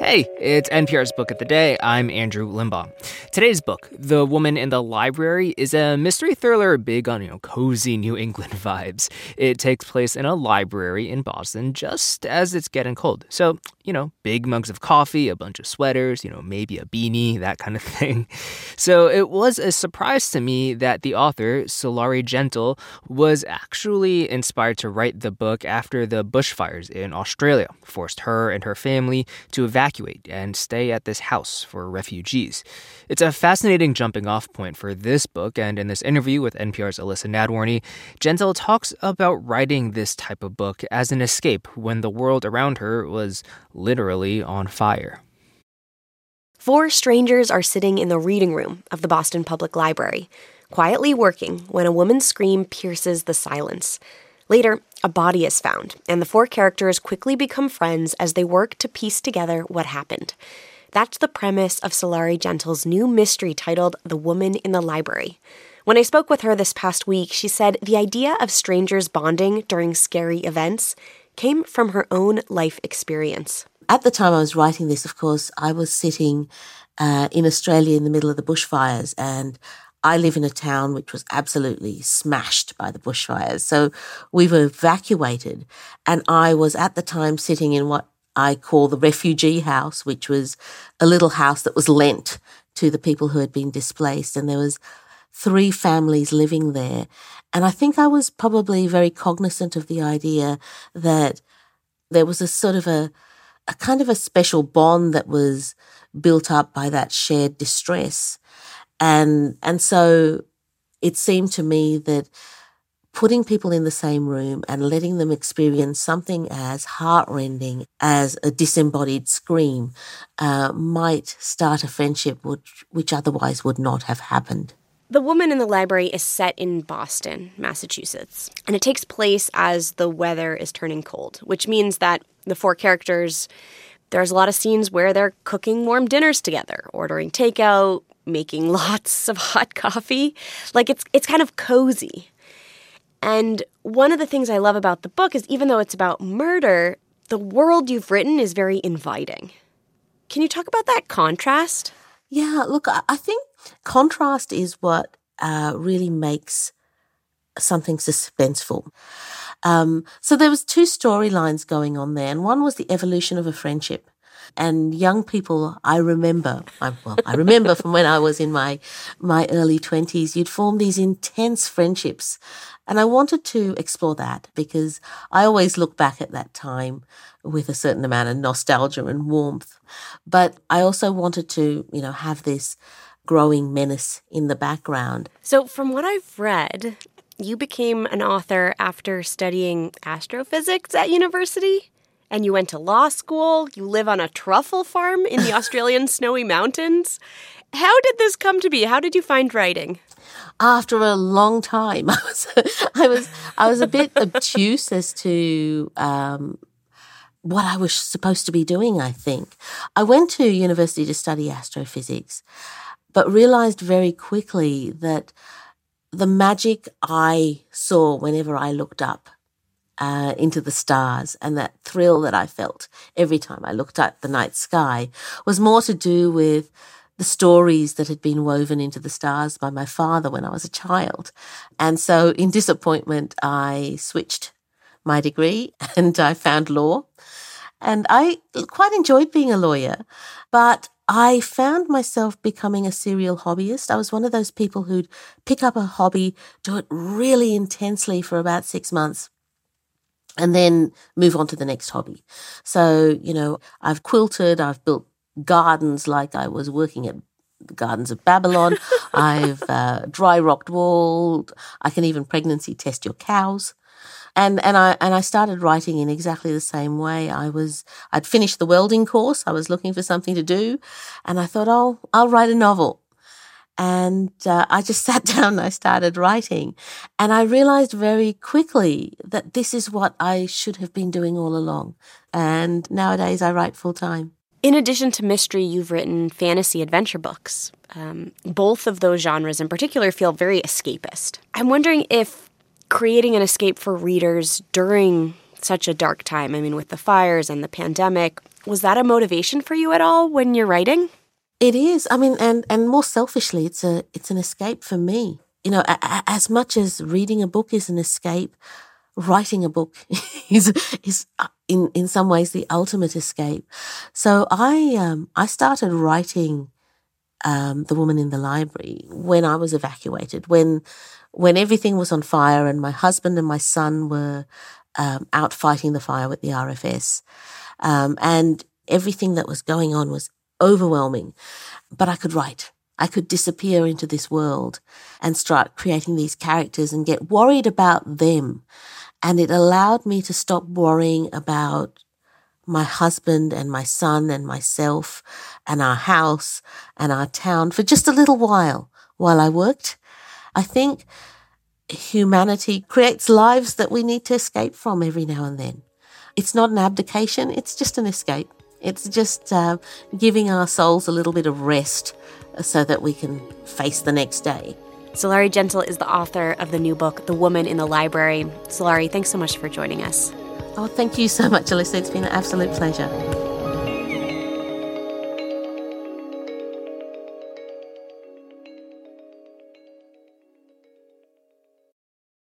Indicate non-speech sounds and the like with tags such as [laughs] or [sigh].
Hey, it's NPR's Book of the Day. I'm Andrew Limbong. Today's book, The Woman in the Library, is a mystery thriller big on, you know, cozy New [laughs] England vibes. It takes place in a library in Boston just as it's getting cold. So, you know, big mugs of coffee, a bunch of sweaters, you know, maybe a beanie, that kind of [laughs] thing. So it was a surprise to me that the author, Sulari Gentill, was actually inspired to write the book after the bushfires in Australia forced her and her family to evacuate evacuate and stay at this house for refugees. It's a fascinating jumping off point for this book, and in this interview with NPR's Elissa Nadworny, Gentill talks about writing this type of book as an escape when the world around her was literally on fire. Four strangers are sitting in the reading room of the Boston Public Library, quietly working when a woman's scream pierces the silence. Later, a body is found, and the four characters quickly become friends as they work to piece together what happened. That's the premise of Sulari Gentill's new mystery titled The Woman in the Library. When I spoke with her this past week, she said the idea of strangers bonding during scary events came from her own life experience. At the time I was writing this, of course, I was sitting uh, in Australia in the middle of the bushfires, and I live in a town which was absolutely smashed by the bushfires. So we were evacuated. And I was at the time sitting in what I call the refugee house, which was a little house that was lent to the people who had been displaced. And there was three families living there. And I think I was probably very cognizant of the idea that there was a sort of a, a kind of a special bond that was built up by that shared distress. And, and so it seemed to me that putting people in the same room and letting them experience something as heartrending as a disembodied scream uh, might start a friendship which, which otherwise would not have happened. The Woman in the Library is set in Boston, Massachusetts, and it takes place as the weather is turning cold, which means that the four characters, there's a lot of scenes where they're cooking warm dinners together, ordering takeout, making lots of hot coffee. Like it's it's kind of cozy. And one of the things I love about the book is even though it's about murder, the world you've written is very inviting. Can you talk about that contrast? Yeah, look, I think contrast is what uh, really makes something suspenseful. Um, so there was two storylines going on there, and one was the evolution of a friendship, and young people, I remember, I, well, I remember from when I was in my, my early twenties, you'd form these intense friendships. And I wanted to explore that because I always look back at that time with a certain amount of nostalgia and warmth. But I also wanted to, you know, have this growing menace in the background. So, from what I've read, you became an author after studying astrophysics at university? And you went to law school, you live on a truffle farm in the [laughs] Australian snowy mountains. How did this come to be? How did you find writing? After a long time, [laughs] I was, I was, I was a bit [laughs] obtuse as to um, what I was supposed to be doing. I think I went to university to study astrophysics, but realized very quickly that the magic I saw whenever I looked up uh, into the stars and that thrill that I felt every time I looked at the night sky was more to do with the stories that had been woven into the stars by my father when I was a child. And so in disappointment, I switched my degree [laughs] and I found law. And I quite enjoyed being a lawyer, but I found myself becoming a serial hobbyist. I was one of those people who'd pick up a hobby, do it really intensely for about six months, and then move on to the next hobby. So, you know, I've quilted, I've built gardens like I was working at the Gardens of Babylon. [laughs] I've uh, dry rocked walled. I can even pregnancy test your cows. And, and I, and I started writing in exactly the same way. I was, I'd finished the welding course. I was looking for something to do. And I thought, oh, I'll write a novel. And uh, I just [laughs] sat down and I started writing. And I realized very quickly that this is what I should have been doing all along. And nowadays I write full time. In addition to mystery, you've written fantasy adventure books. Um, both of those genres in particular feel very escapist. I'm wondering if creating an escape for readers during such a dark time, I mean, with the fires and the pandemic, Was that a motivation for you at all when you're writing? It is. I mean, and and more selfishly, it's a it's an escape for me. You know, a, a, as much as reading a book is an escape, writing a book [laughs] is is uh, in in some ways the ultimate escape. So I um I started writing um, the woman in the library when I was evacuated when when everything was on fire and my husband and my son were um, out fighting the fire with the RFS um, and everything that was going on was overwhelming. But I could write. I could disappear into this world and start creating these characters and get worried about them and it allowed me to stop worrying about my husband and my son and myself and our house and our town for just a little while while I worked. I think humanity creates lives that we need to escape from every now and then. It's not an abdication, it's just an escape. It's just uh, giving our souls a little bit of rest so that we can face the next day. Sulari Gentill is the author of the new book, The Woman in the Library. Sulari, thanks so much for joining us. Oh, thank you so much, Elissa. It's been an absolute pleasure.